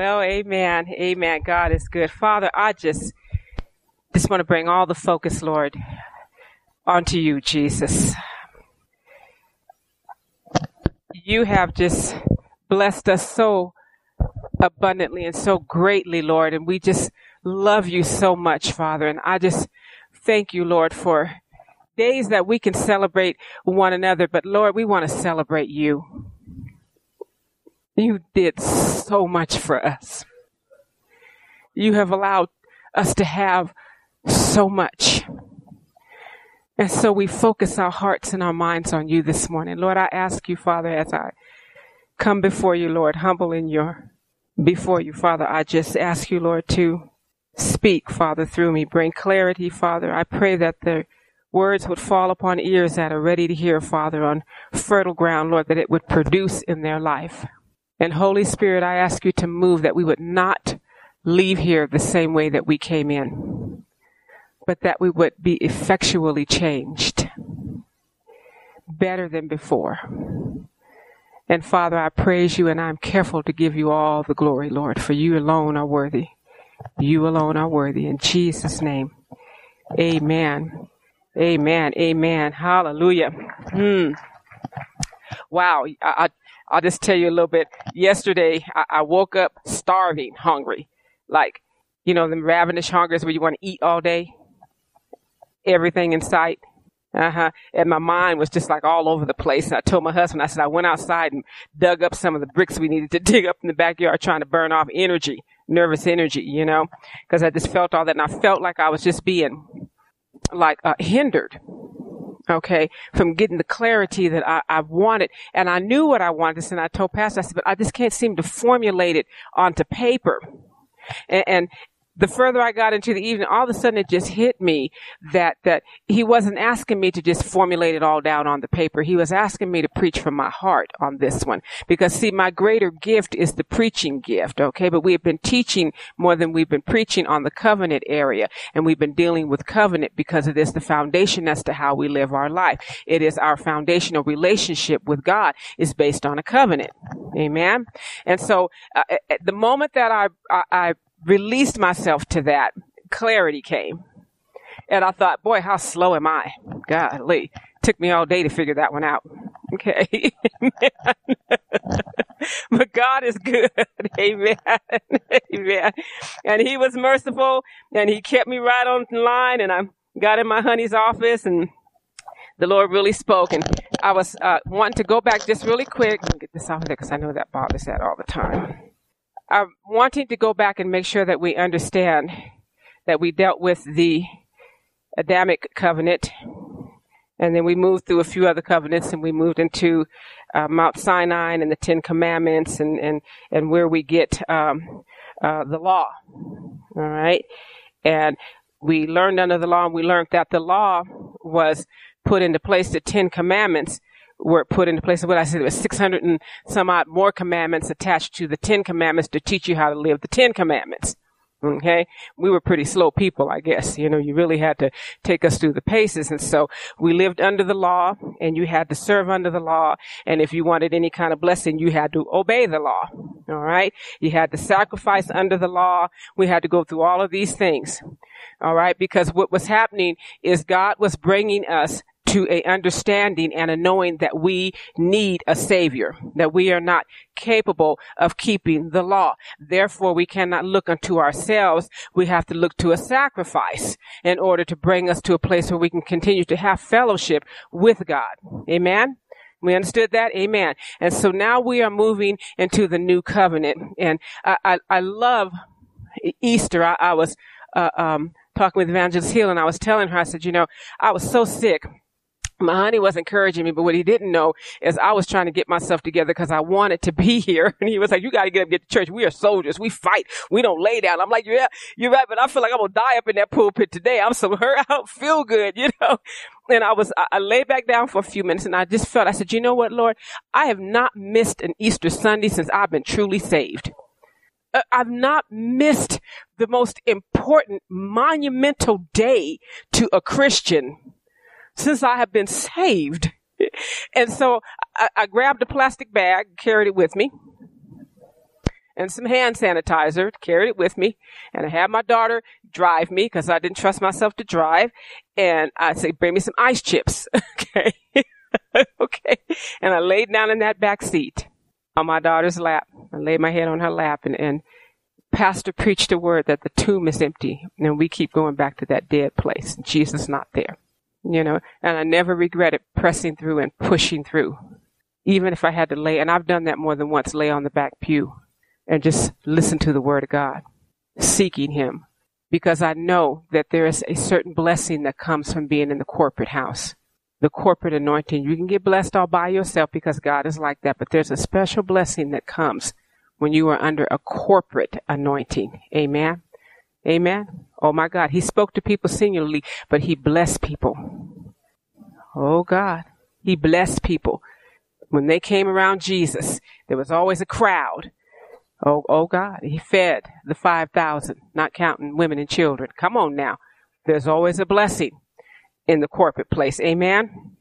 Well, amen. Amen. God is good. Father, I just just want to bring all the focus, Lord, onto you, Jesus. You have just blessed us so abundantly and so greatly, Lord, and we just love you so much, Father. And I just thank you, Lord, for days that we can celebrate one another, but Lord, we want to celebrate you. You did so much for us. You have allowed us to have so much. And so we focus our hearts and our minds on you this morning. Lord, I ask you, Father, as I come before you, Lord, humble in your before you, Father, I just ask you, Lord, to speak, Father, through me. Bring clarity, Father. I pray that the words would fall upon ears that are ready to hear, Father, on fertile ground, Lord, that it would produce in their life. And Holy Spirit, I ask you to move that we would not leave here the same way that we came in, but that we would be effectually changed, better than before. And Father, I praise you and I'm careful to give you all the glory, Lord, for you alone are worthy. You alone are worthy. In Jesus' name, amen. Amen. Amen. Hallelujah. Hmm. Wow. I, I'll just tell you a little bit. Yesterday, I, I woke up starving, hungry. Like, you know, the ravenous hunger is where you want to eat all day. Everything in sight. Uh huh. And my mind was just like all over the place. And I told my husband, I said, I went outside and dug up some of the bricks we needed to dig up in the backyard trying to burn off energy, nervous energy, you know, because I just felt all that. And I felt like I was just being like uh, hindered okay, from getting the clarity that I, I wanted. And I knew what I wanted, and I told Pastor, I said, but I just can't seem to formulate it onto paper. And, and, the further I got into the evening, all of a sudden it just hit me that, that he wasn't asking me to just formulate it all down on the paper. He was asking me to preach from my heart on this one. Because see, my greater gift is the preaching gift, okay? But we have been teaching more than we've been preaching on the covenant area. And we've been dealing with covenant because it is the foundation as to how we live our life. It is our foundational relationship with God is based on a covenant. Amen. And so uh, at the moment that I, I, I released myself to that, clarity came. And I thought, boy, how slow am I? Golly. Took me all day to figure that one out. Okay. but God is good. Amen. Amen. And he was merciful and he kept me right on line and I got in my honey's office and the Lord really spoke and I was uh, wanting to go back just really quick and get this off there because I know that bothers that all the time. I'm wanting to go back and make sure that we understand that we dealt with the Adamic covenant, and then we moved through a few other covenants, and we moved into uh, Mount Sinai and the Ten Commandments, and and and where we get um, uh, the law. All right, and we learned under the law, and we learned that the law was put into place. The Ten Commandments were put into place. Of what I said, was 600 and some odd more commandments attached to the Ten Commandments to teach you how to live the Ten Commandments. Okay. We were pretty slow people, I guess. You know, you really had to take us through the paces. And so we lived under the law and you had to serve under the law. And if you wanted any kind of blessing, you had to obey the law. All right. You had to sacrifice under the law. We had to go through all of these things. All right. Because what was happening is God was bringing us to a understanding and a knowing that we need a savior, that we are not capable of keeping the law. Therefore, we cannot look unto ourselves. We have to look to a sacrifice in order to bring us to a place where we can continue to have fellowship with God. Amen. We understood that? Amen. And so now we are moving into the new covenant. And I, I, I love Easter. I, I was, uh, um, talking with Evangelist Hill and I was telling her, I said, you know, I was so sick my honey was encouraging me, but what he didn't know is I was trying to get myself together because I wanted to be here. And he was like, you got to get up, get to church. We are soldiers. We fight. We don't lay down. I'm like, yeah, you're right. But I feel like I'm going to die up in that pulpit today. I'm so hurt. I don't feel good, you know? And I was, I, I lay back down for a few minutes and I just felt, I said, you know what, Lord? I have not missed an Easter Sunday since I've been truly saved. Uh, I've not missed the most important monumental day to a Christian since I have been saved. And so I, I grabbed a plastic bag, carried it with me. and some hand sanitizer, carried it with me. And I had my daughter drive me because I didn't trust myself to drive. And I said, bring me some ice chips. okay. okay. And I laid down in that back seat on my daughter's lap. I laid my head on her lap and, and pastor preached a word that the tomb is empty and we keep going back to that dead place. Jesus not there. You know, and I never regretted pressing through and pushing through. Even if I had to lay, and I've done that more than once, lay on the back pew and just listen to the word of God, seeking him. Because I know that there is a certain blessing that comes from being in the corporate house. The corporate anointing. You can get blessed all by yourself because God is like that, but there's a special blessing that comes when you are under a corporate anointing. Amen. Amen. Oh my God. He spoke to people singularly, but he blessed people. Oh God. He blessed people. When they came around Jesus, there was always a crowd. Oh, oh God. He fed the 5,000, not counting women and children. Come on now. There's always a blessing in the corporate place. Amen.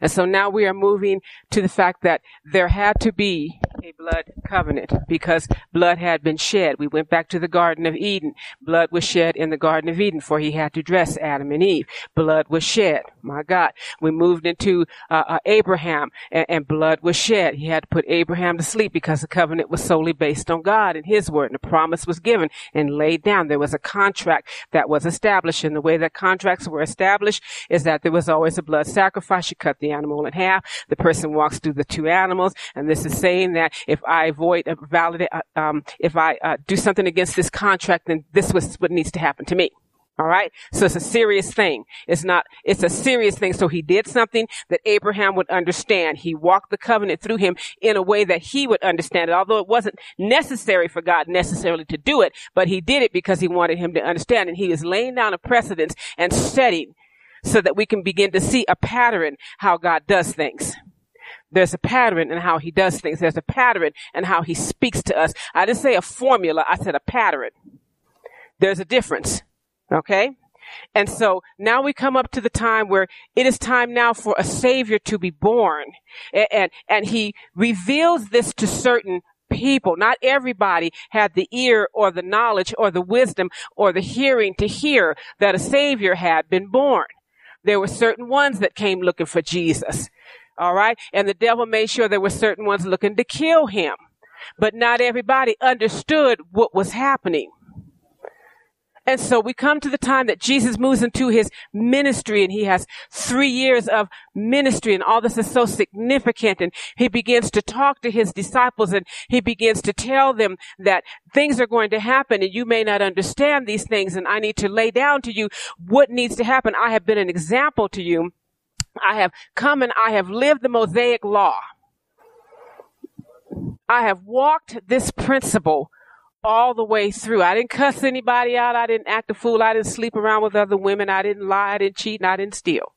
And so now we are moving to the fact that there had to be a blood covenant because blood had been shed. We went back to the Garden of Eden. Blood was shed in the Garden of Eden for he had to dress Adam and Eve. Blood was shed. My God. We moved into uh, uh, Abraham and, and, blood was shed. He had to put Abraham to sleep because the covenant was solely based on God and his word. And the promise was given and laid down. There was a contract that was established. And the way that contracts were established is that there was always a blood sacrifice. You cut the animal in half. The person walks through the two animals. And this is saying that if I avoid, a valid, uh, um, if I uh, do something against this contract, then this was what needs to happen to me. All right. So it's a serious thing. It's not, it's a serious thing. So he did something that Abraham would understand. He walked the covenant through him in a way that he would understand it, although it wasn't necessary for God necessarily to do it, but he did it because he wanted him to understand. And he is laying down a precedence and setting so that we can begin to see a pattern how God does things. There's a pattern in how he does things. There's a pattern in how he speaks to us. I didn't say a formula. I said a pattern. There's a difference. Okay. And so now we come up to the time where it is time now for a savior to be born. And, and, and he reveals this to certain people. Not everybody had the ear or the knowledge or the wisdom or the hearing to hear that a savior had been born. There were certain ones that came looking for Jesus. All right. And the devil made sure there were certain ones looking to kill him. But not everybody understood what was happening. And so we come to the time that Jesus moves into his ministry and he has three years of ministry and all this is so significant. And he begins to talk to his disciples and he begins to tell them that things are going to happen and you may not understand these things. And I need to lay down to you what needs to happen. I have been an example to you I have come and I have lived the Mosaic law. I have walked this principle all the way through. I didn't cuss anybody out. I didn't act a fool. I didn't sleep around with other women. I didn't lie. I didn't cheat and I didn't steal.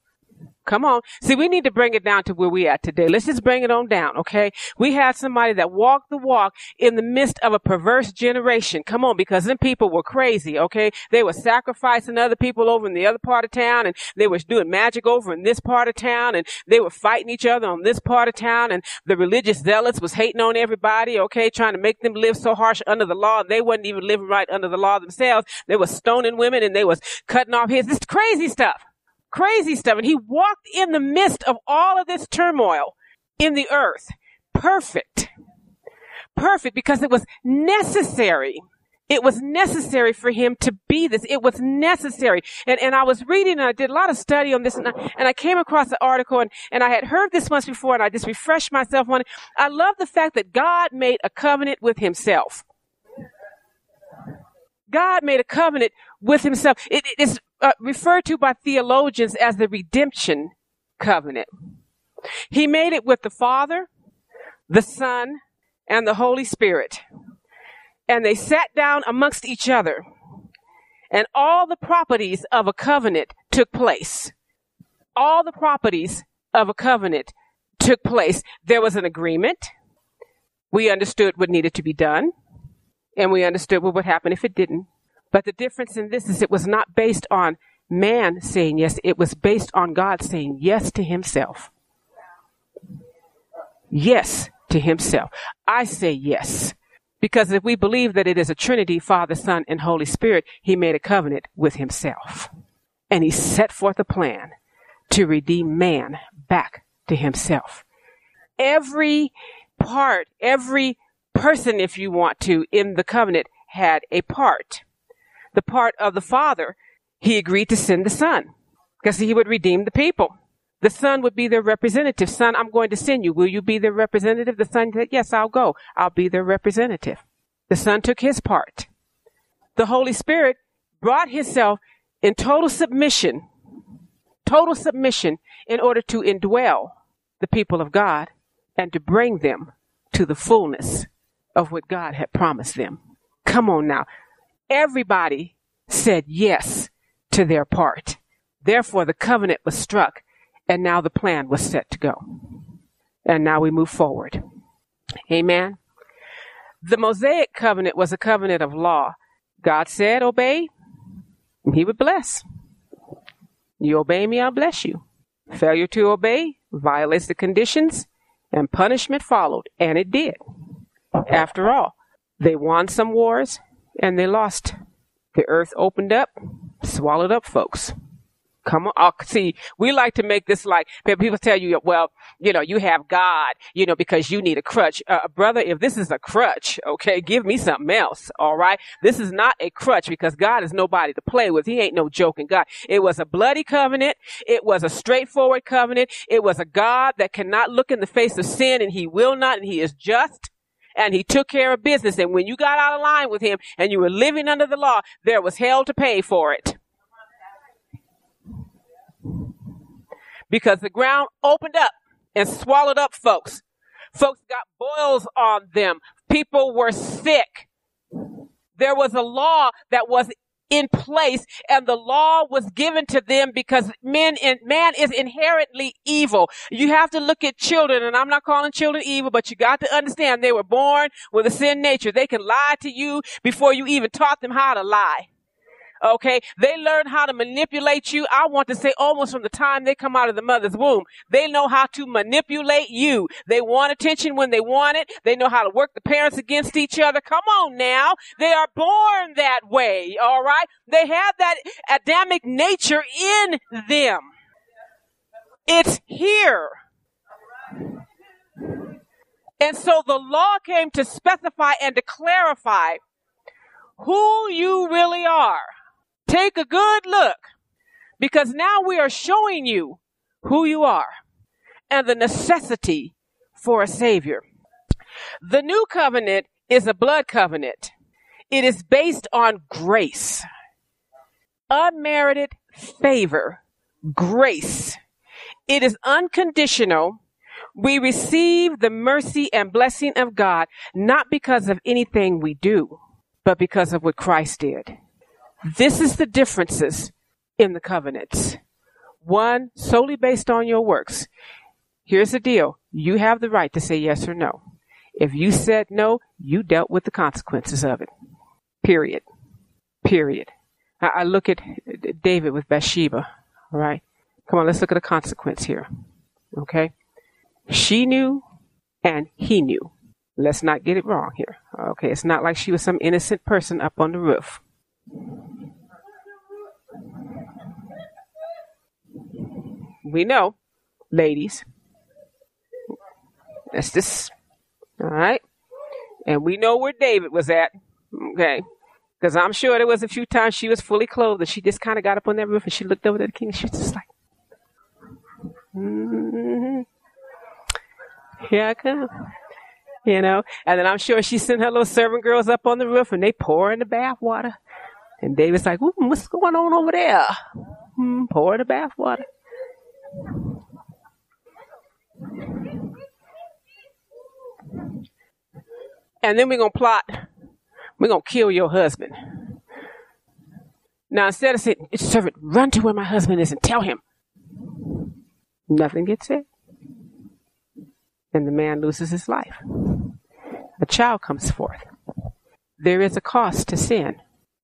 Come on. See, we need to bring it down to where we at today. Let's just bring it on down, okay? We had somebody that walked the walk in the midst of a perverse generation. Come on, because them people were crazy, okay? They were sacrificing other people over in the other part of town and they were doing magic over in this part of town and they were fighting each other on this part of town and the religious zealots was hating on everybody, okay? Trying to make them live so harsh under the law. They wasn't even living right under the law themselves. They were stoning women and they was cutting off heads. This crazy stuff crazy stuff. And he walked in the midst of all of this turmoil in the earth. Perfect. Perfect because it was necessary. It was necessary for him to be this. It was necessary. And, and I was reading and I did a lot of study on this and I, and I came across the article and, and I had heard this once before and I just refreshed myself on it. I love the fact that God made a covenant with himself. God made a covenant with himself. It, it is uh, referred to by theologians as the redemption covenant. He made it with the Father, the Son, and the Holy Spirit. And they sat down amongst each other. And all the properties of a covenant took place. All the properties of a covenant took place. There was an agreement. We understood what needed to be done. And we understood what would happen if it didn't. But the difference in this is it was not based on man saying yes, it was based on God saying yes to himself. Yes to himself. I say yes Because if we believe that it is a Trinity, Father, Son, and Holy Spirit, he made a covenant with himself. And he set forth a plan to redeem man back to himself. Every part, every person, if you want to, in the covenant had a part. The part of the Father, he agreed to send the Son because he would redeem the people. The son would be their representative. Son, I'm going to send you. Will you be their representative? The son said, yes, I'll go. I'll be their representative. The son took his part. The Holy Spirit brought himself in total submission, total submission in order to indwell the people of God and to bring them to the fullness of what God had promised them. Come on now. Everybody said yes to their part. Therefore, the covenant was struck and now the plan was set to go. And now we move forward. Amen. The Mosaic covenant was a covenant of law. God said, obey, and he would bless. You obey me, I'll bless you. Failure to obey violates the conditions, and punishment followed, and it did. After all, they won some wars, and they lost. The earth opened up, swallowed up folks. Come on. I'll, see, we like to make this like, people tell you, well, you know, you have God, you know, because you need a crutch. Uh, brother, if this is a crutch, okay, give me something else. All right. This is not a crutch because God is nobody to play with. He ain't no joking God. It was a bloody covenant. It was a straightforward covenant. It was a God that cannot look in the face of sin and he will not and he is just and he took care of business. And when you got out of line with him and you were living under the law, there was hell to pay for it. because the ground opened up and swallowed up folks. Folks got boils on them. People were sick. There was a law that was in place and the law was given to them because men and man is inherently evil. You have to look at children and I'm not calling children evil, but you got to understand they were born with a sin nature. They can lie to you before you even taught them how to lie. Okay. They learn how to manipulate you. I want to say almost from the time they come out of the mother's womb. They know how to manipulate you. They want attention when they want it. They know how to work the parents against each other. Come on now. They are born that way. All right. They have that Adamic nature in them. It's here. And so the law came to specify and to clarify who you really are. Take a good look because now we are showing you who you are and the necessity for a savior. The new covenant is a blood covenant. It is based on grace, unmerited favor, grace. It is unconditional. We receive the mercy and blessing of God not because of anything we do, but because of what Christ did. This is the differences in the covenants. One solely based on your works. Here's the deal. You have the right to say yes or no. If you said no, you dealt with the consequences of it. Period. Period. I, I look at David with Bathsheba. All right. Come on, let's look at the consequence here. Okay. She knew and he knew. Let's not get it wrong here. Okay. It's not like she was some innocent person up on the roof. We know, ladies. That's this. All right. And we know where David was at. Okay. Because I'm sure there was a few times she was fully clothed and she just kind of got up on that roof and she looked over at the king. She was just like, mm-hmm. here I come. You know, and then I'm sure she sent her little servant girls up on the roof and they pour in the bath water. And David's like, what's going on over there? Hmm, pour the bath water. And then we're going to plot, we're going to kill your husband. Now, instead of saying, servant, run to where my husband is and tell him, nothing gets said. And the man loses his life. A child comes forth. There is a cost to sin.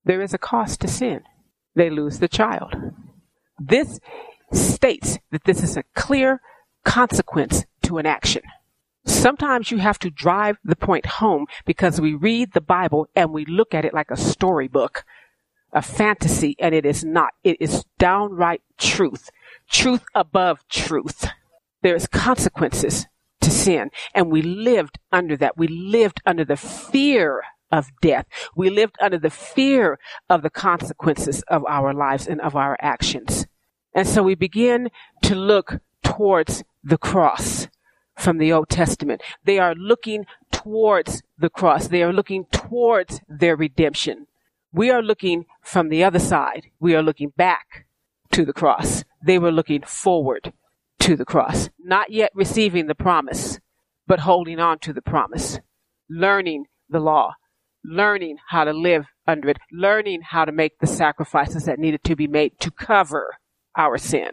There is a cost to sin. They lose the child. This states that this is a clear consequence to an action. Sometimes you have to drive the point home because we read the Bible and we look at it like a storybook, a fantasy, and it is not. It is downright truth. Truth above truth. There is consequences to sin, and we lived under that. We lived under the fear of death. We lived under the fear of the consequences of our lives and of our actions. And so we begin to look towards the cross from the Old Testament. They are looking towards the cross. They are looking towards their redemption. We are looking from the other side. We are looking back to the cross. They were looking forward to the cross, not yet receiving the promise, but holding on to the promise, learning the law, learning how to live under it, learning how to make the sacrifices that needed to be made to cover our sin,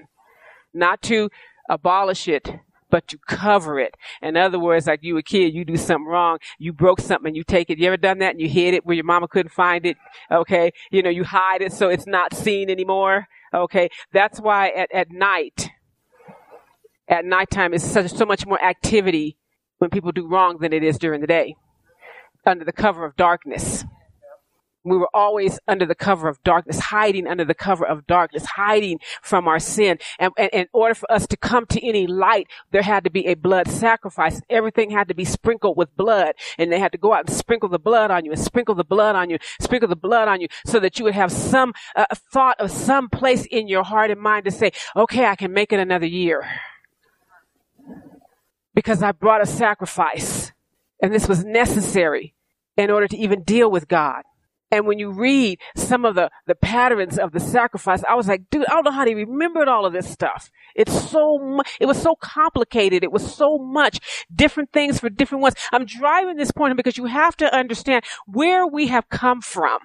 not to abolish it but to cover it. In other words, like you a kid, you do something wrong, you broke something, you take it. You ever done that and you hid it where your mama couldn't find it? Okay. You know, you hide it so it's not seen anymore. Okay. That's why at, at night, at nighttime is such, so much more activity when people do wrong than it is during the day under the cover of darkness. We were always under the cover of darkness, hiding under the cover of darkness, hiding from our sin. And, and, in order for us to come to any light, there had to be a blood sacrifice. Everything had to be sprinkled with blood. And they had to go out and sprinkle the blood on you and sprinkle the blood on you, sprinkle the blood on you so that you would have some uh, thought of some place in your heart and mind to say, okay, I can make it another year. Because I brought a sacrifice and this was necessary in order to even deal with God. And when you read some of the, the patterns of the sacrifice, I was like, dude, I don't know how they remembered all of this stuff. It's so it was so complicated. It was so much different things for different ones. I'm driving this point because you have to understand where we have come from,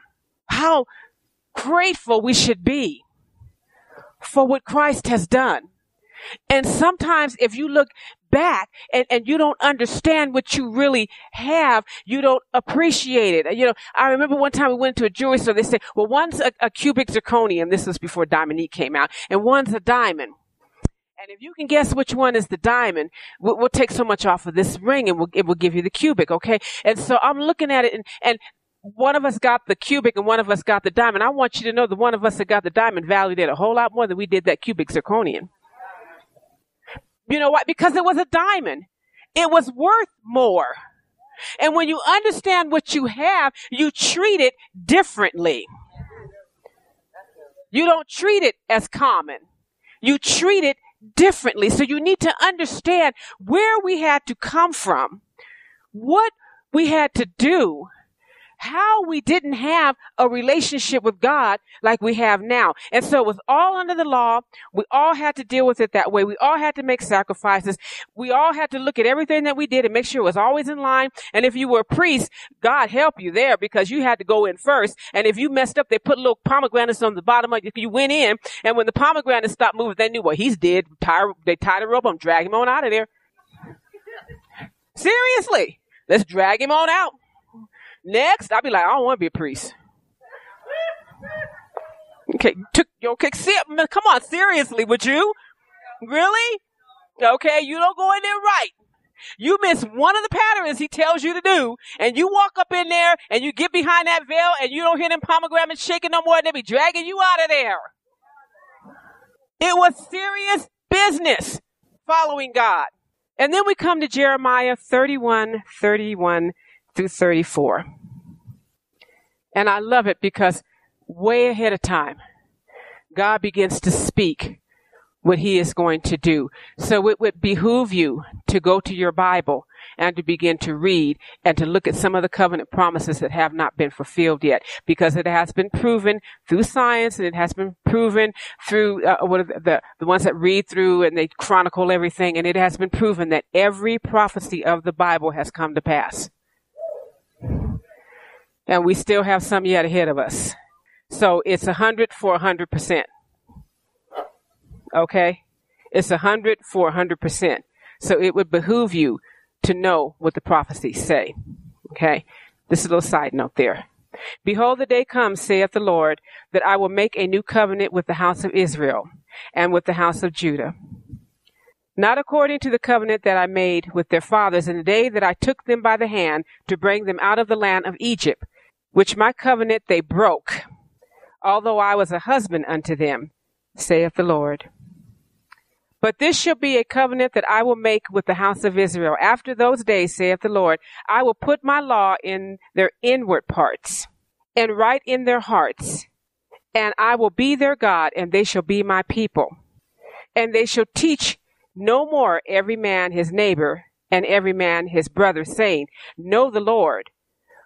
how grateful we should be for what Christ has done. And sometimes if you look back and, and you don't understand what you really have, you don't appreciate it. You know, I remember one time we went to a jewelry store, they said, well, one's a, a cubic zirconium. This was before Diamond came out and one's a diamond. And if you can guess which one is the diamond, we'll, we'll, take so much off of this ring and we'll, it will give you the cubic, okay? And so I'm looking at it and, and one of us got the cubic and one of us got the diamond. I want you to know the one of us that got the diamond valued it a whole lot more than we did that cubic zirconium. You know what? Because it was a diamond. It was worth more. And when you understand what you have, you treat it differently. You don't treat it as common. You treat it differently. So you need to understand where we had to come from, what we had to do how we didn't have a relationship with God like we have now. And so it was all under the law. We all had to deal with it that way. We all had to make sacrifices. We all had to look at everything that we did and make sure it was always in line. And if you were a priest, God help you there because you had to go in first. And if you messed up, they put little pomegranates on the bottom of you. You went in and when the pomegranates stopped moving, they knew, well, he's dead. They tied a rope on, drag him on out of there. Seriously. Let's drag him on out. Next, I'll be like, I don't want to be a priest. Okay, took okay, come on, seriously, would you? Really? Okay, you don't go in there right. You miss one of the patterns he tells you to do, and you walk up in there and you get behind that veil and you don't hear them pomegranates shaking no more, and they be dragging you out of there. It was serious business following God. And then we come to Jeremiah 31, 31 through 34. And I love it because way ahead of time, God begins to speak what he is going to do. So it would behoove you to go to your Bible and to begin to read and to look at some of the covenant promises that have not been fulfilled yet because it has been proven through science and it has been proven through uh, what the, the ones that read through and they chronicle everything and it has been proven that every prophecy of the Bible has come to pass and we still have some yet ahead of us. So it's a hundred for a hundred percent. Okay? It's a hundred for a hundred percent. So it would behoove you to know what the prophecies say. Okay? This is a little side note there. Behold, the day comes, saith the Lord, that I will make a new covenant with the house of Israel and with the house of Judah not according to the covenant that I made with their fathers in the day that I took them by the hand to bring them out of the land of Egypt, which my covenant they broke, although I was a husband unto them, saith the Lord. But this shall be a covenant that I will make with the house of Israel. After those days, saith the Lord, I will put my law in their inward parts and write in their hearts, and I will be their God, and they shall be my people. And they shall teach no more every man his neighbor and every man his brother, saying, Know the Lord,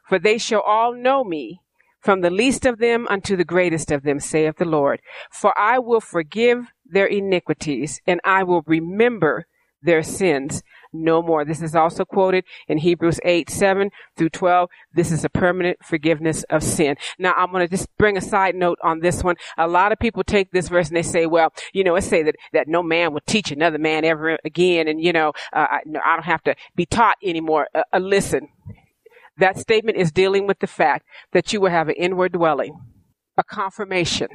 for they shall all know me, from the least of them unto the greatest of them, saith the Lord. For I will forgive their iniquities, and I will remember their sins no more. This is also quoted in Hebrews 8, 7 through 12. This is a permanent forgiveness of sin. Now, I'm going to just bring a side note on this one. A lot of people take this verse and they say, well, you know, it say that, that no man will teach another man ever again. And, you know, uh, I, I don't have to be taught anymore. Uh, uh, listen, that statement is dealing with the fact that you will have an inward dwelling, a confirmation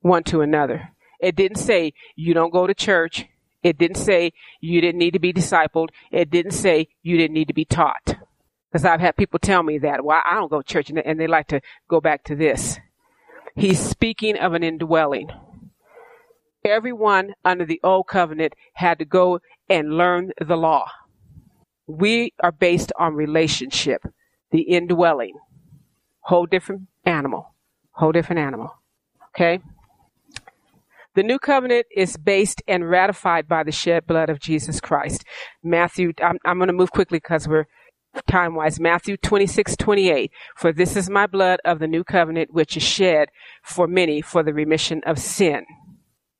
one to another. It didn't say you don't go to church it didn't say you didn't need to be discipled. It didn't say you didn't need to be taught. Because I've had people tell me that. Well, I don't go to church and they like to go back to this. He's speaking of an indwelling. Everyone under the old covenant had to go and learn the law. We are based on relationship, the indwelling. Whole different animal. Whole different animal. Okay? The new covenant is based and ratified by the shed blood of Jesus Christ. Matthew, I'm, I'm going to move quickly because we're time wise. Matthew 26, 28. For this is my blood of the new covenant, which is shed for many for the remission of sin.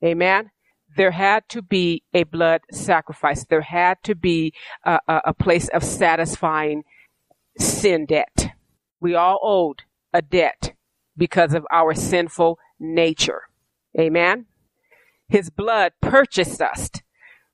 Amen. There had to be a blood sacrifice. There had to be a, a, a place of satisfying sin debt. We all owed a debt because of our sinful nature. Amen. His blood purchased us.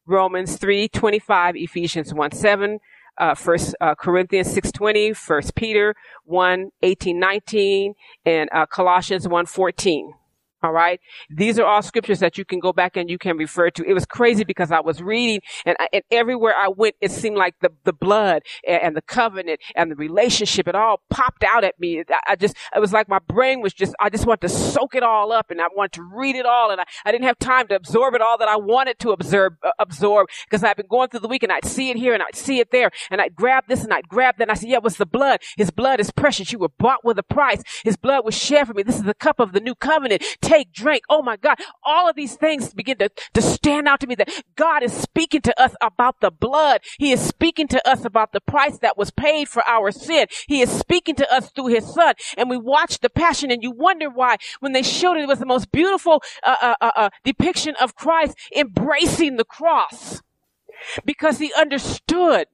Romans 3, 25, Ephesians 1, 7, uh, First uh, Corinthians 6:20, First Peter 1, 18, 19, and uh, Colossians 1, 14. All right. These are all scriptures that you can go back and you can refer to. It was crazy because I was reading and, I, and everywhere I went, it seemed like the, the blood and, and, the covenant and the relationship, it all popped out at me. I, I, just, it was like my brain was just, I just wanted to soak it all up and I wanted to read it all and I, I didn't have time to absorb it all that I wanted to absorb, uh, absorb because I've been going through the week and I'd see it here and I'd see it there and I'd grab this and I'd grab that and I said, yeah, it was the blood. His blood is precious. You were bought with a price. His blood was shed for me. This is the cup of the new covenant take, drink. Oh my God. All of these things begin to, to stand out to me that God is speaking to us about the blood. He is speaking to us about the price that was paid for our sin. He is speaking to us through his son. And we watch the passion and you wonder why when they showed it, it was the most beautiful uh, uh, uh, uh depiction of Christ embracing the cross because he understood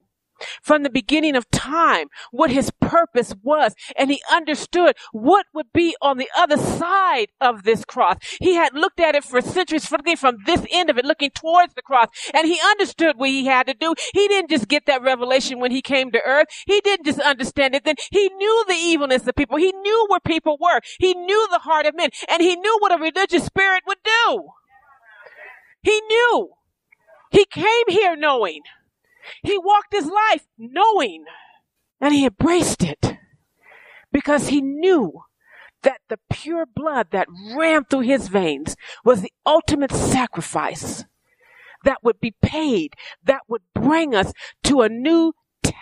from the beginning of time what his purpose was and he understood what would be on the other side of this cross. He had looked at it for centuries, looking from this end of it, looking towards the cross and he understood what he had to do. He didn't just get that revelation when he came to earth. He didn't just understand it then. He knew the evilness of people. He knew where people were. He knew the heart of men and he knew what a religious spirit would do. He knew. He came here knowing. He walked his life knowing and he embraced it because he knew that the pure blood that ran through his veins was the ultimate sacrifice that would be paid, that would bring us to a new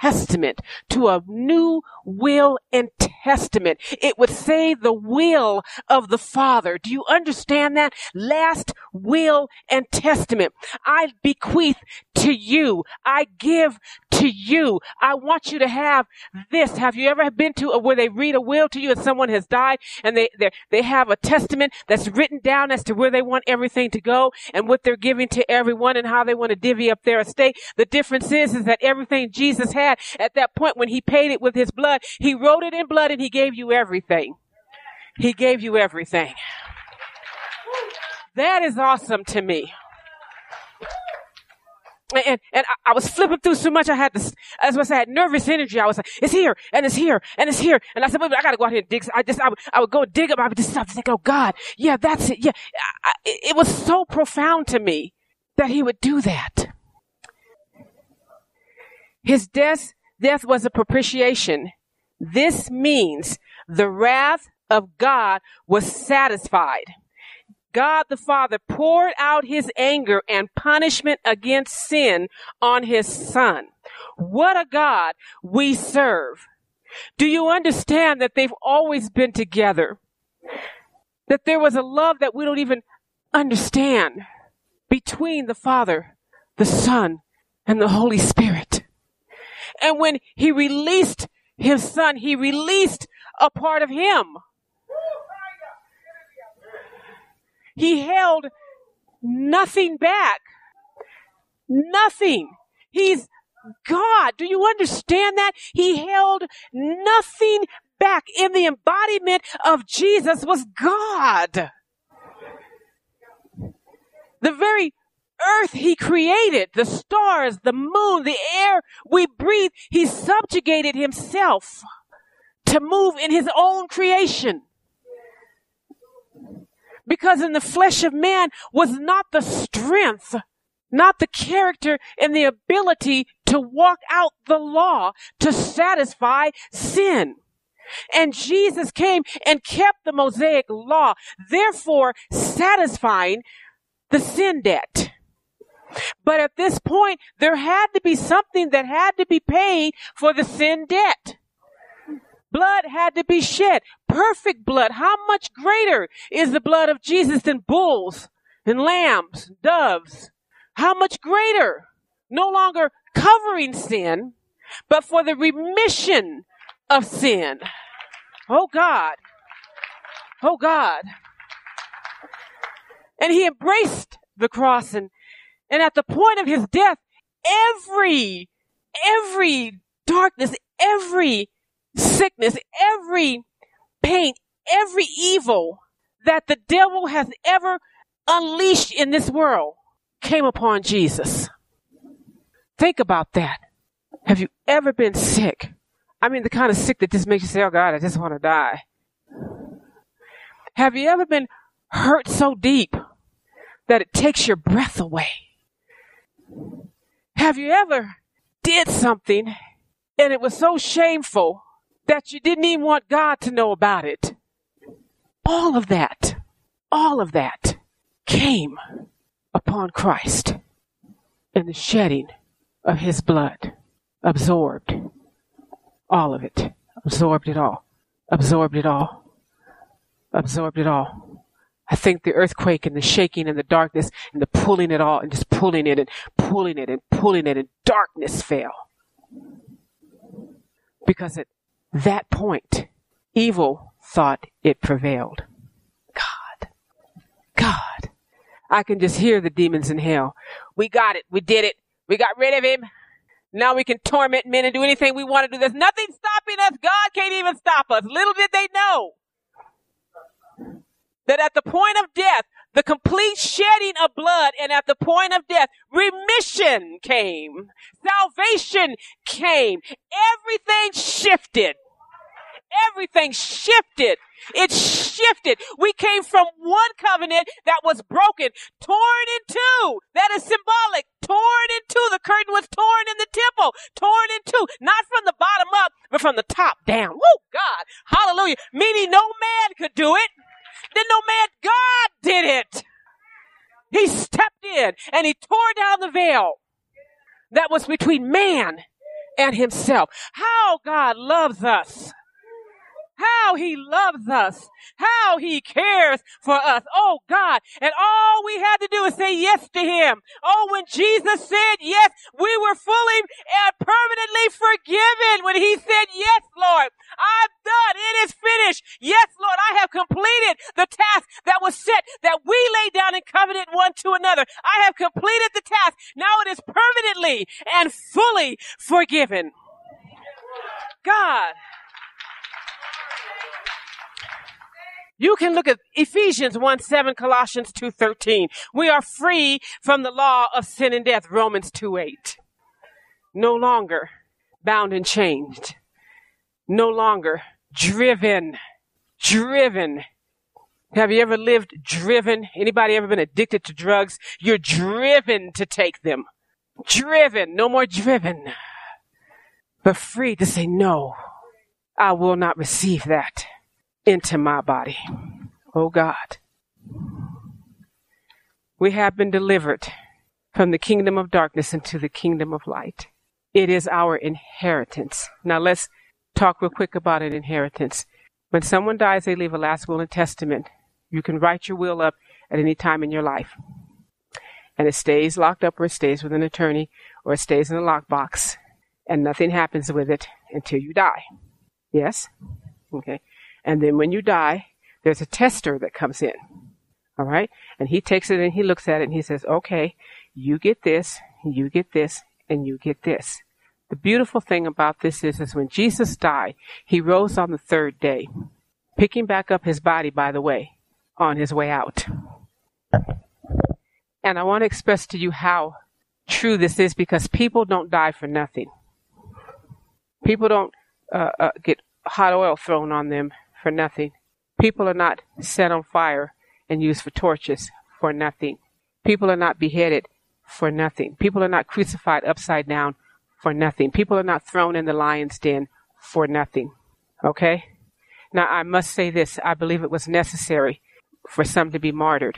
testament, to a new will and testament. It would say the will of the Father. Do you understand that? Last will and testament. I bequeath to you. I give to you. I want you to have this. Have you ever been to a, where they read a will to you and someone has died and they, they have a testament that's written down as to where they want everything to go and what they're giving to everyone and how they want to divvy up their estate. The difference is, is that everything Jesus had at that point when he paid it with his blood, he wrote it in blood and he gave you everything. He gave you everything. That is awesome to me and, and I, I, was flipping through so much. I had this, as I had nervous energy. I was like, it's here and it's here and it's here. And I said, I gotta go out here and dig. I just, I would, I would go dig up. I would just stop and think, oh God, yeah, that's it. Yeah. I, it was so profound to me that he would do that. His death, death was a propitiation. This means the wrath of God was satisfied. God the Father poured out his anger and punishment against sin on his son. What a God we serve. Do you understand that they've always been together? That there was a love that we don't even understand between the Father, the Son, and the Holy Spirit. And when he released his son, he released a part of him. He held nothing back. Nothing. He's God. Do you understand that? He held nothing back. In the embodiment of Jesus was God. The very earth he created, the stars, the moon, the air we breathe, he subjugated himself to move in his own creation. Because in the flesh of man was not the strength, not the character and the ability to walk out the law to satisfy sin. And Jesus came and kept the Mosaic law, therefore satisfying the sin debt. But at this point, there had to be something that had to be paid for the sin debt. Blood had to be shed. Perfect blood. How much greater is the blood of Jesus than bulls and lambs, doves? How much greater? No longer covering sin, but for the remission of sin. Oh God. Oh God. And he embraced the cross and and at the point of his death, every, every darkness, every sickness, every pain, every evil that the devil has ever unleashed in this world came upon Jesus. Think about that. Have you ever been sick? I mean, the kind of sick that just makes you say, Oh God, I just want to die. Have you ever been hurt so deep that it takes your breath away? Have you ever did something and it was so shameful that you didn't even want God to know about it? All of that, all of that came upon Christ in the shedding of his blood, absorbed all of it, absorbed it all, absorbed it all, absorbed it all. I think the earthquake and the shaking and the darkness and the pulling it all and just pulling it and pulling it and pulling it and darkness fell. Because at that point, evil thought it prevailed. God. God. I can just hear the demons in hell. We got it. We did it. We got rid of him. Now we can torment men and do anything we want to do. There's nothing stopping us. God can't even stop us. Little did they know that at the point of death, the complete shedding of blood, and at the point of death, remission came. Salvation came. Everything shifted. Everything shifted. It shifted. We came from one covenant that was broken, torn in two. That is symbolic. Torn in two. The curtain was torn in the temple. Torn in two. Not from the bottom up, but from the top down. Woo, God. Hallelujah. Meaning no man could do it. Then no man, God did it. He stepped in and he tore down the veil that was between man and himself. How God loves us how he loves us, how he cares for us. Oh God. And all we had to do is say yes to him. Oh, when Jesus said yes, we were fully and permanently forgiven when he said, yes, Lord, I'm done. It is finished. Yes, Lord, I have completed the task that was set that we laid down in covenant one to another. I have completed the task. Now it is permanently and fully forgiven. God. You can look at Ephesians 1 7, Colossians 2 13. We are free from the law of sin and death, Romans 2 8. No longer bound and chained. No longer driven, driven Have you ever lived driven? Anybody ever been addicted to drugs? You're driven to take them. Driven. No more driven. But free to say, no, I will not receive that into my body. Oh God. We have been delivered from the kingdom of darkness into the kingdom of light. It is our inheritance. Now let's talk real quick about an inheritance. When someone dies, they leave a last will and testament. You can write your will up at any time in your life. And it stays locked up or it stays with an attorney or it stays in a lockbox and nothing happens with it until you die. Yes? Okay. And then when you die, there's a testator that comes in. All right? And he takes it and he looks at it and he says, okay, you get this, you get this, and you get this. The beautiful thing about this is, is when Jesus died, he rose on the third day, picking back up his body, by the way, on his way out. And I want to express to you how true this is because people don't die for nothing. People don't uh, uh, get hot oil thrown on them for nothing. People are not set on fire and used for torches for nothing. People are not beheaded for nothing. People are not crucified upside down for nothing. People are not thrown in the lion's den for nothing. Okay? Now, I must say this. I believe it was necessary for some to be martyred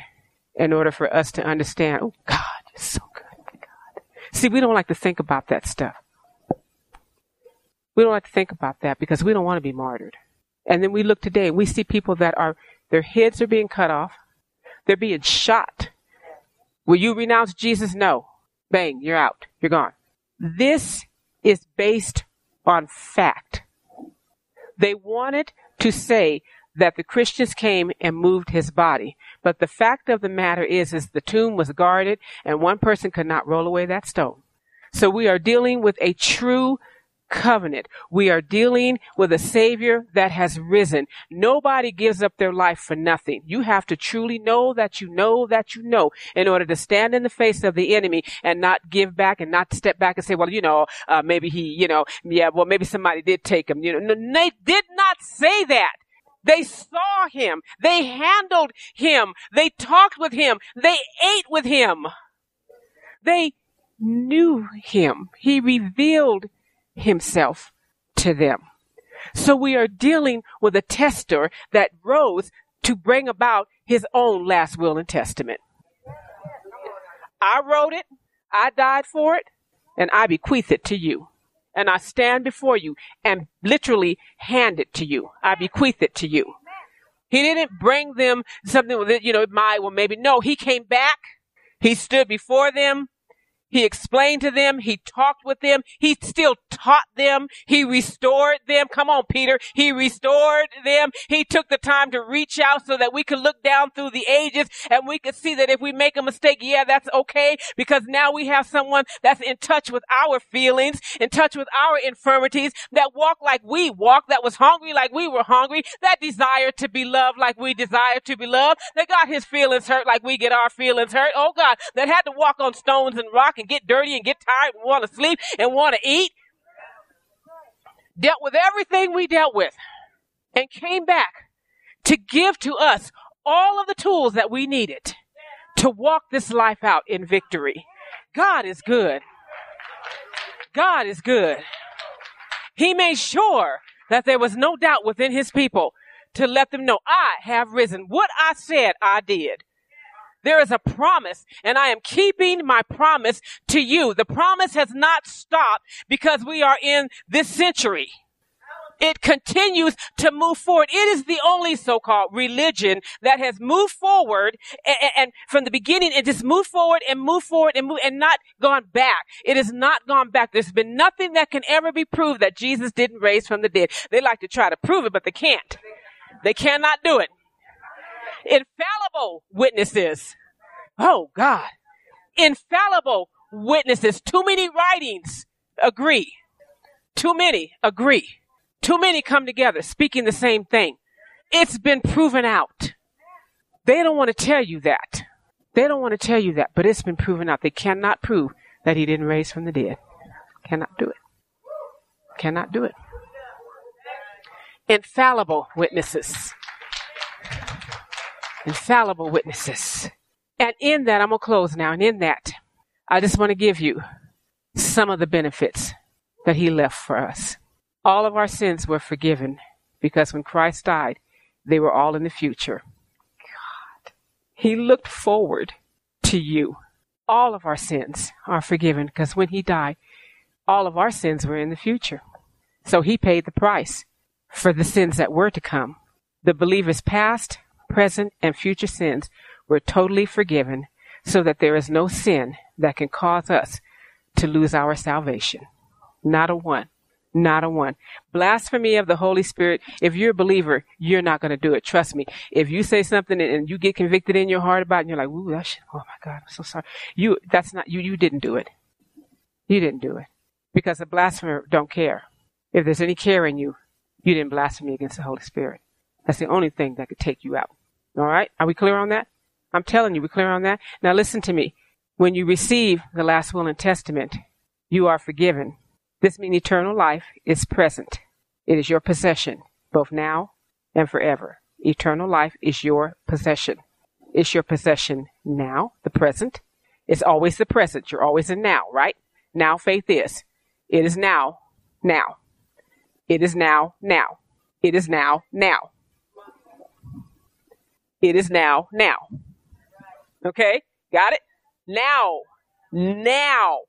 in order for us to understand, oh, God, you're so good. God. See, we don't like to think about that stuff. We don't like to think about that because we don't want to be martyred. And then we look today we see people that are, their heads are being cut off. They're being shot. Will you renounce Jesus? No. Bang, you're out. You're gone. This is based on fact. They wanted to say that the Christians came and moved his body. But the fact of the matter is, is the tomb was guarded and one person could not roll away that stone. So we are dealing with a true covenant. We are dealing with a savior that has risen. Nobody gives up their life for nothing. You have to truly know that you know that you know in order to stand in the face of the enemy and not give back and not step back and say, well, you know, uh, maybe he, you know, yeah, well, maybe somebody did take him. You know, they did not say that. They saw him. They handled him. They talked with him. They ate with him. They knew him. He revealed himself to them. So we are dealing with a testator that rose to bring about his own last will and testament. I wrote it, I died for it, and I bequeath it to you. And I stand before you and literally hand it to you. I bequeath it to you. He didn't bring them something that, you know, my, well, maybe. No, he came back. He stood before them. He explained to them. He talked with them. He still taught them. He restored them. Come on, Peter. He restored them. He took the time to reach out so that we could look down through the ages and we could see that if we make a mistake, yeah, that's okay because now we have someone that's in touch with our feelings, in touch with our infirmities, that walked like we walked, that was hungry like we were hungry, that desired to be loved like we desire to be loved, that got his feelings hurt like we get our feelings hurt. Oh God, that had to walk on stones and rocks and get dirty and get tired and want to sleep and want to eat. Dealt with everything we dealt with and came back to give to us all of the tools that we needed to walk this life out in victory. God is good. God is good. He made sure that there was no doubt within his people to let them know I have risen. What I said, I did. There is a promise and I am keeping my promise to you. The promise has not stopped because we are in this century. It continues to move forward. It is the only so-called religion that has moved forward and, and from the beginning and just moved forward and moved forward and move and not gone back. It has not gone back. There's been nothing that can ever be proved that Jesus didn't raise from the dead. They like to try to prove it, but they can't. They cannot do it infallible witnesses. Oh God. Infallible witnesses. Too many writings agree. Too many agree. Too many come together speaking the same thing. It's been proven out. They don't want to tell you that. They don't want to tell you that, but it's been proven out. They cannot prove that he didn't raise from the dead. Cannot do it. Cannot do it. Infallible witnesses. Infallible witnesses. And in that, I'm going to close now. And in that, I just want to give you some of the benefits that he left for us. All of our sins were forgiven because when Christ died, they were all in the future. God. He looked forward to you. All of our sins are forgiven because when he died, all of our sins were in the future. So he paid the price for the sins that were to come. The believer's past, present, and future sins were totally forgiven so that there is no sin that can cause us to lose our salvation. Not a one. Not a one. Blasphemy of the Holy Spirit. If you're a believer, you're not going to do it. Trust me. If you say something and you get convicted in your heart about it and you're like, ooh, that shit, oh my God, I'm so sorry. You, that's not, you, you didn't do it. You didn't do it. Because a blasphemer don't care. If there's any care in you, you didn't blaspheme against the Holy Spirit. That's the only thing that could take you out. All right? Are we clear on that? I'm telling you, we clear on that? Now listen to me. When you receive the last will and testament, you are forgiven. This means eternal life is present. It is your possession, both now and forever. Eternal life is your possession. It's your possession now, the present. It's always the present. You're always in now, right? Now faith is. It is now, now. It is now, now. It is now, now. It is now, now. Okay? Got it? Now. Now.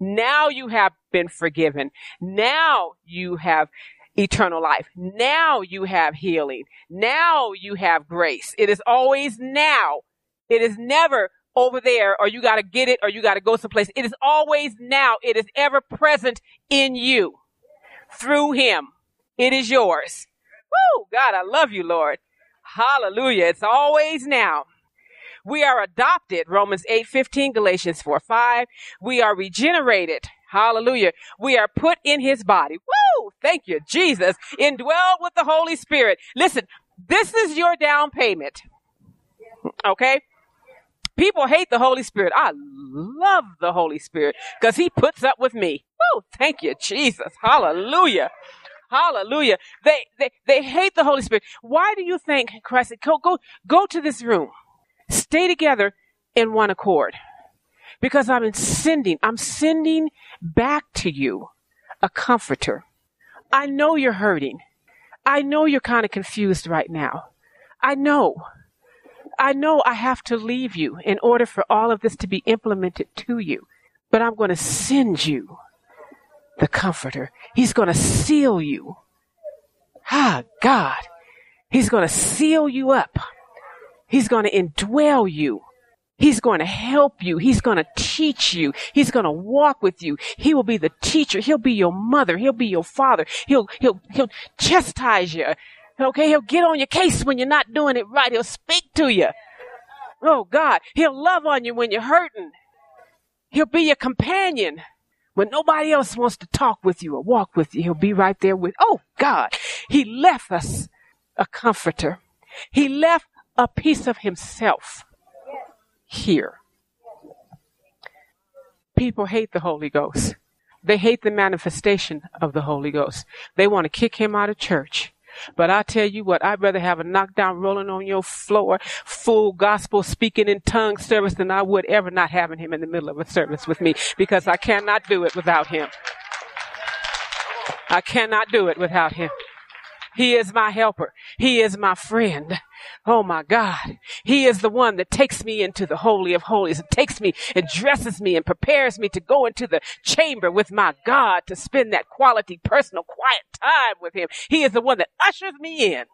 Now you have been forgiven. Now you have eternal life. Now you have healing. Now you have grace. It is always now. It is never over there or you got to get it or you got to go someplace. It is always now. It is ever present in you through him. It is yours. Woo! God, I love you, Lord. Hallelujah. It's always now. We are adopted, Romans 8, 15, Galatians 4, 5. We are regenerated. Hallelujah. We are put in his body. Woo! Thank you, Jesus. Indwelled with the Holy Spirit. Listen, this is your down payment. Okay? People hate the Holy Spirit. I love the Holy Spirit because he puts up with me. Woo! Thank you, Jesus. Hallelujah. Hallelujah. They, they, they hate the Holy Spirit. Why do you think Christ said, go, go, go to this room. Stay together in one accord. Because I'm sending, I'm sending back to you a comforter. I know you're hurting. I know you're kind of confused right now. I know. I know I have to leave you in order for all of this to be implemented to you. But I'm going to send you the comforter. He's going to seal you. Ah, God. He's going to seal you up. He's going to indwell you. He's going to help you. He's going to teach you. He's going to walk with you. He will be the teacher. He'll be your mother. He'll be your father. He'll, he'll, he'll chastise you. Okay. He'll get on your case when you're not doing it right. He'll speak to you. Oh God. He'll love on you when you're hurting. He'll be your companion. When nobody else wants to talk with you or walk with you, he'll be right there with, oh God, he left us a comforter. He left a piece of himself here. People hate the Holy Ghost. They hate the manifestation of the Holy Ghost. They want to kick him out of church. But I tell you what, I'd rather have a knockdown rolling on your floor, full gospel speaking in tongues service than I would ever not having him in the middle of a service with me because I cannot do it without him. I cannot do it without him. He is my helper. He is my friend. Oh my God. He is the one that takes me into the Holy of Holies and takes me and dresses me and prepares me to go into the chamber with my God to spend that quality, personal, quiet time with Him. He is the one that ushers me in.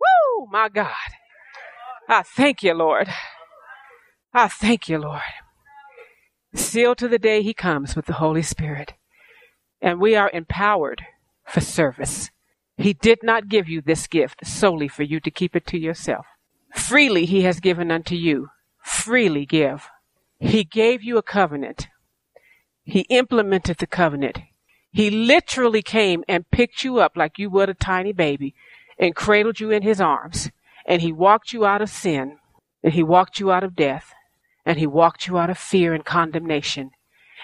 Woo, my God. I thank you, Lord. I thank you, Lord. Sealed to the day He comes with the Holy Spirit. And we are empowered for service. He did not give you this gift solely for you to keep it to yourself. Freely he has given unto you. Freely give. He gave you a covenant. He implemented the covenant. He literally came and picked you up like you would a tiny baby and cradled you in his arms. And he walked you out of sin. And he walked you out of death. And he walked you out of fear and condemnation.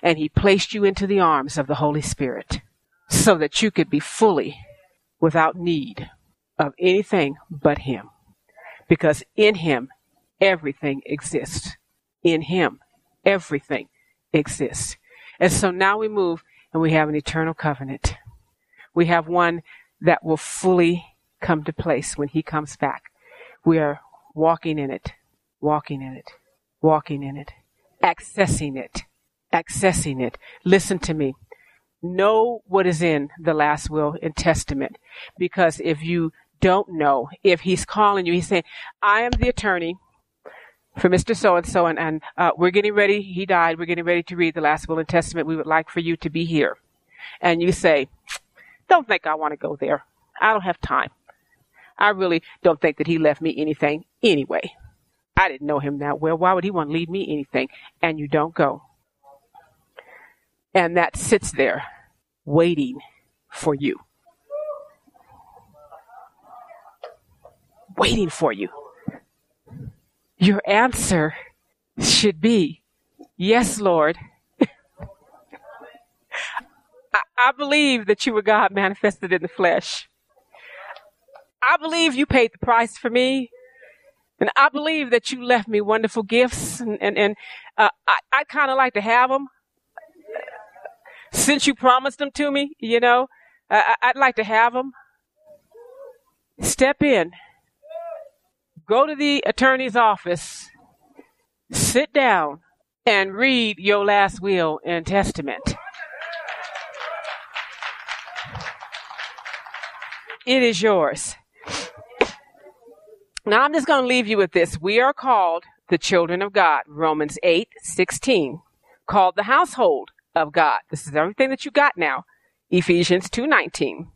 And he placed you into the arms of the Holy Spirit so that you could be fully without need of anything but Him. because in him everything exists. In him everything exists. And so now we move and we have an eternal covenant. We have one that will fully come to place when he comes back. We are walking in it, walking in it, walking in it, accessing it, accessing it. Listen to me. Know what is in the last will and testament. Because if you don't know, if he's calling you, he's saying, I am the attorney for Mr. So and so, and uh, we're getting ready. He died. We're getting ready to read the last will and testament. We would like for you to be here. And you say, Don't think I want to go there. I don't have time. I really don't think that he left me anything anyway. I didn't know him that well. Why would he want to leave me anything? And you don't go. And that sits there waiting for you. Waiting for you. Your answer should be, Yes, Lord. I, believe that you were God manifested in the flesh. I believe you paid the price for me. And I believe that you left me wonderful gifts and, and, and uh, I, I kind of like to have them since you promised them to me, you know, I, I'd like to have them. Step in, go to the attorney's office, sit down and read your last will and testament. It is yours. Now I'm just going to leave you with this. We are called the children of God. Romans 8, 16. Called the household of God. This is everything that you got now. Ephesians 2, 19.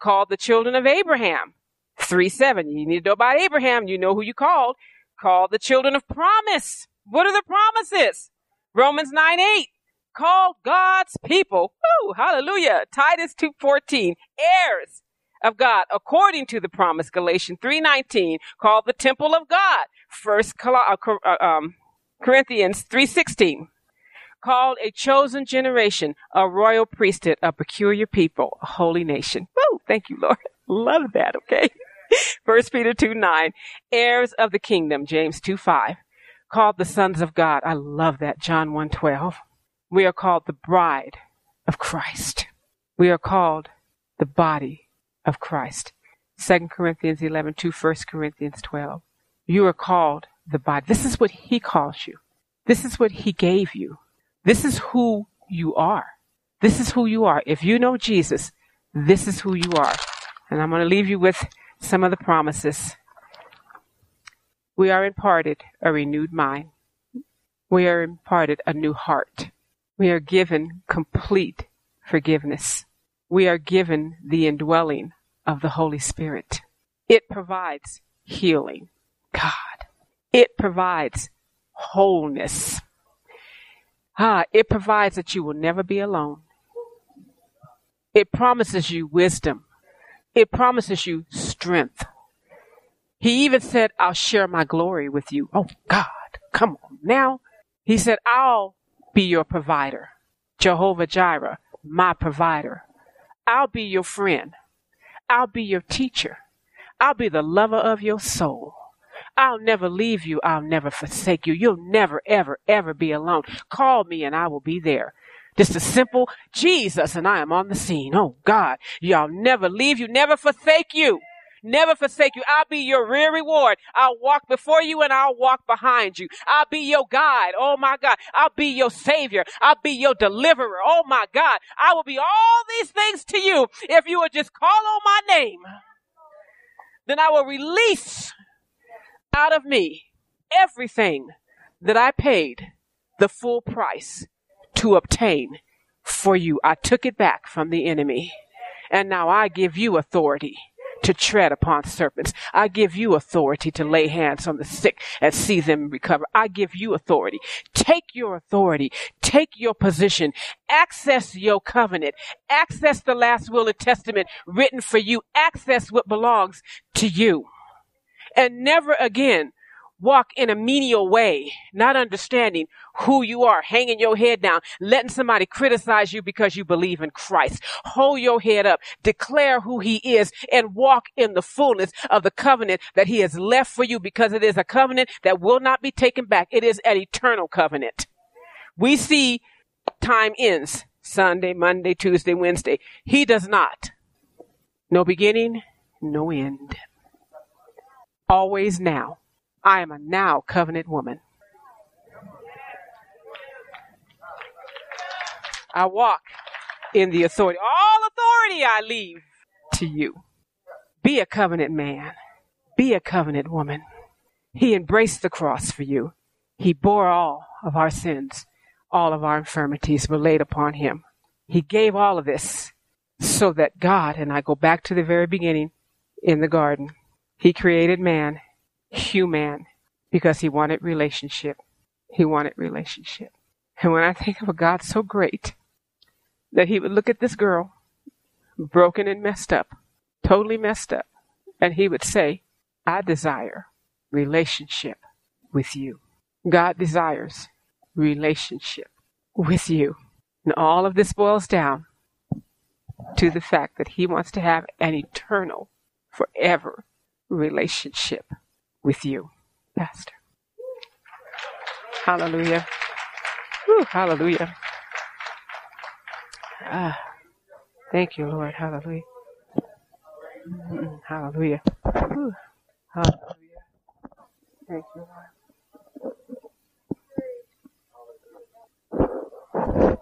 Called the children of Abraham. 3, 7. You need to know about Abraham. You know who you called. Called the children of promise. What are the promises? Romans 9, 8. Called God's people. Woo, hallelujah. Titus 2, 14. Heirs of God according to the promise, Galatians 3.19, called the temple of God. First uh, uh, um, Corinthians 3.16, called a chosen generation, a royal priesthood, a peculiar people, a holy nation. Woo! Thank you, Lord. Love that, okay? First Peter 2 9, heirs of the kingdom, James 2 5, called the sons of God. I love that, John 1 12. We are called the bride of Christ. We are called the body of Christ. 2 Corinthians 11, 2 1 Corinthians 12. You are called the body. This is what he calls you. This is what he gave you. This is who you are. This is who you are. If you know Jesus, this is who you are. And I'm going to leave you with some of the promises. We are imparted a renewed mind. We are imparted a new heart. We are given complete forgiveness we are given the indwelling of the Holy Spirit. It provides healing. God. It provides wholeness. Ah, it provides that you will never be alone. It promises you wisdom. It promises you strength. He even said, I'll share my glory with you. Oh God, come on now. He said, I'll be your provider. Jehovah Jireh, my provider. I'll be your friend. I'll be your teacher. I'll be the lover of your soul. I'll never leave you. I'll never forsake you. You'll never, ever, ever be alone. Call me and I will be there. Just a simple Jesus and I am on the scene. Oh God, y'all never leave you, never forsake you never forsake you. I'll be your real reward. I'll walk before you and I'll walk behind you. I'll be your guide. Oh my God. I'll be your savior. I'll be your deliverer. Oh my God. I will be all these things to you if you would just call on my name. Then I will release out of me everything that I paid the full price to obtain for you. I took it back from the enemy. And now I give you authority to tread upon serpents. I give you authority to lay hands on the sick and see them recover. I give you authority. Take your authority. Take your position. Access your covenant. Access the last will and testament written for you. Access what belongs to you. And never again walk in a menial way, not understanding who you are, hanging your head down, letting somebody criticize you because you believe in Christ. Hold your head up, declare who he is, and walk in the fullness of the covenant that he has left for you because it is a covenant that will not be taken back. It is an eternal covenant. We see time ends Sunday, Monday, Tuesday, Wednesday. He does not. No beginning, no end. Always now. I am a now covenant woman. I walk in the authority. All authority I leave to you. Be a covenant man. Be a covenant woman. He embraced the cross for you. He bore all of our sins. All of our infirmities were laid upon him. He gave all of this so that God, and I go back to the very beginning in the garden, He created man, human, because He wanted relationship. He wanted relationship. And when I think of a God so great that He would look at this girl, broken and messed up, totally messed up, and He would say, I desire relationship with you. God desires relationship with you. And all of this boils down to the fact that he wants to have an eternal, forever relationship with you, Pastor. Hallelujah. Hallelujah. Ah, thank you, Lord. Hallelujah. Mm-hmm. Hallelujah. Whew, hallelujah. Thank you, Lord.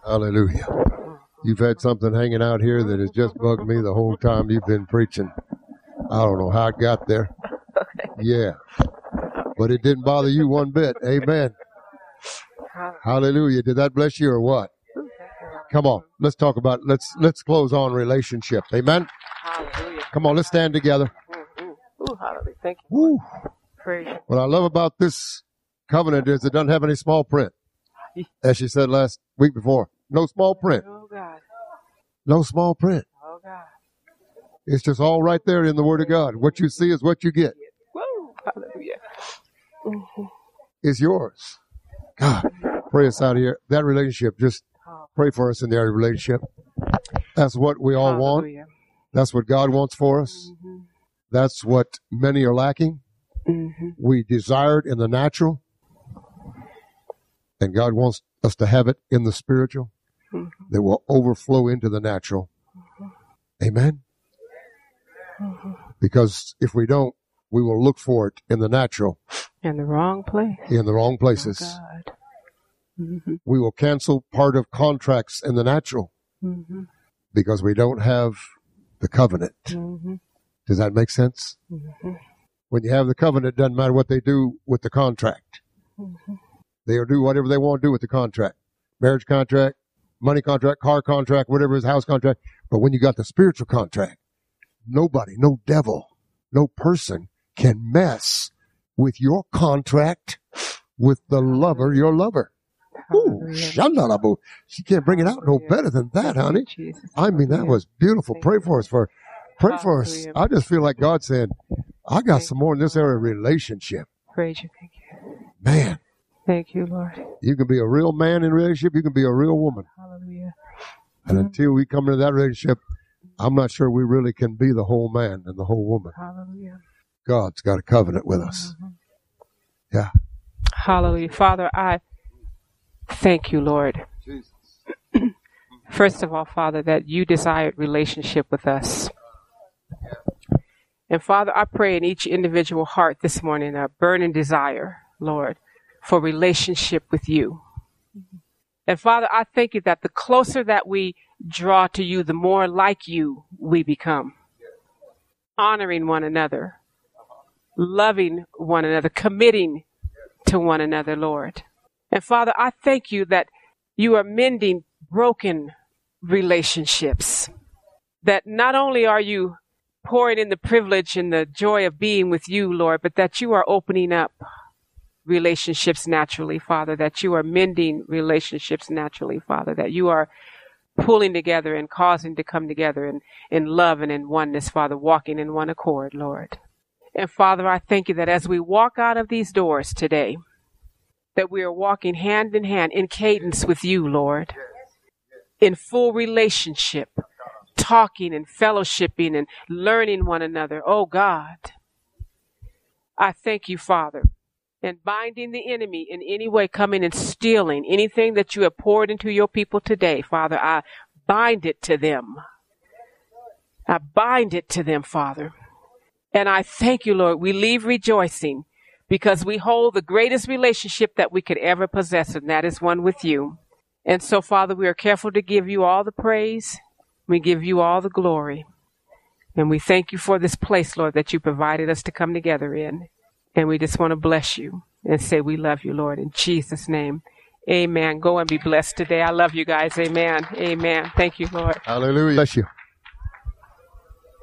Hallelujah. You've had something hanging out here that has just bugged me the whole time you've been preaching. I don't know how it got there. Yeah. But it didn't bother you one bit. Amen. Hallelujah. Did that bless you or what? Come on. Let's talk about let's let's close on relationship. Amen. Hallelujah. Come on, let's stand together. Ooh, ooh, ooh, hallelujah. Thank you. Praise. What I love about this covenant is it doesn't have any small print. As she said last week before. No small print. Oh, God. No small print. Oh, God. It's just all right there in the Word of God. What you see is what you get. Woo. Hallelujah. It's yours. God, pray us out here. That relationship, just pray for us in that relationship. That's what we all want. That's what God wants for us. Mhm. That's what many are lacking. Mhm. We desire it in the natural, and God wants us to have it in the spiritual Mhm. that will overflow into the natural. Amen. Because if we don't, we will look for it in the natural In the wrong place. in the wrong Oh, places. God. Mhm. We will cancel part of contracts in the natural Mhm. because we don't have the covenant. Mhm. Does that make sense? Mhm. When you have the covenant, it doesn't matter what they do with the contract. Mhm. They'll do whatever they want to do with the contract. Marriage contract, money contract, car contract, whatever is house contract. But when you got the spiritual contract, nobody, no devil, no person can mess with your contract with the lover, your lover. Ooh, shandalabu. She can't bring it out no better than that, honey. I mean, that was beautiful. Pray for us for, pray for us. I just feel like God said, I got some more in this area of relationship. Praise you. Thank you. Man, Thank you, Lord. you can be a real man in relationship. You can be a real woman. Hallelujah. And until we come into that relationship, I'm not sure we really can be the whole man and the whole woman. Hallelujah. God's got a covenant with us. Mhm. Yeah. Hallelujah. Father, I thank you, Lord. Jesus. First of all, Father, that you desired relationship with us. And Father, I pray in each individual heart this morning a burning desire, Lord, for relationship with you. And Father, I thank you that the closer that we draw to you, the more like you we become. Honoring one another, loving one another, committing to one another, Lord. And Father, I thank you that you are mending broken relationships. That not only are you pouring in the privilege and the joy of being with you, Lord, but that you are opening up relationships naturally, Father, that you are mending relationships naturally, Father, that you are pulling together and causing to come together in, in love and in oneness, Father, walking in one accord, Lord. And Father, I thank you that as we walk out of these doors today, that we are walking hand in hand in cadence with you, Lord, in full relationship, talking and fellowshipping and learning one another. Oh God, I thank you, Father, and binding the enemy in any way coming and stealing anything that you have poured into your people today. Father, I bind it to them. I bind it to them, Father. And I thank you, Lord. We leave rejoicing because we hold the greatest relationship that we could ever possess, and that is one with you. And so, Father, we are careful to give you all the praise. We give you all the glory. And we thank you for this place, Lord, that you provided us to come together in. And we just want to bless you and say we love you, Lord, in Jesus' name. Amen. Go and be blessed today. I love you guys. Amen. Amen. Thank you, Lord. Hallelujah. Bless you.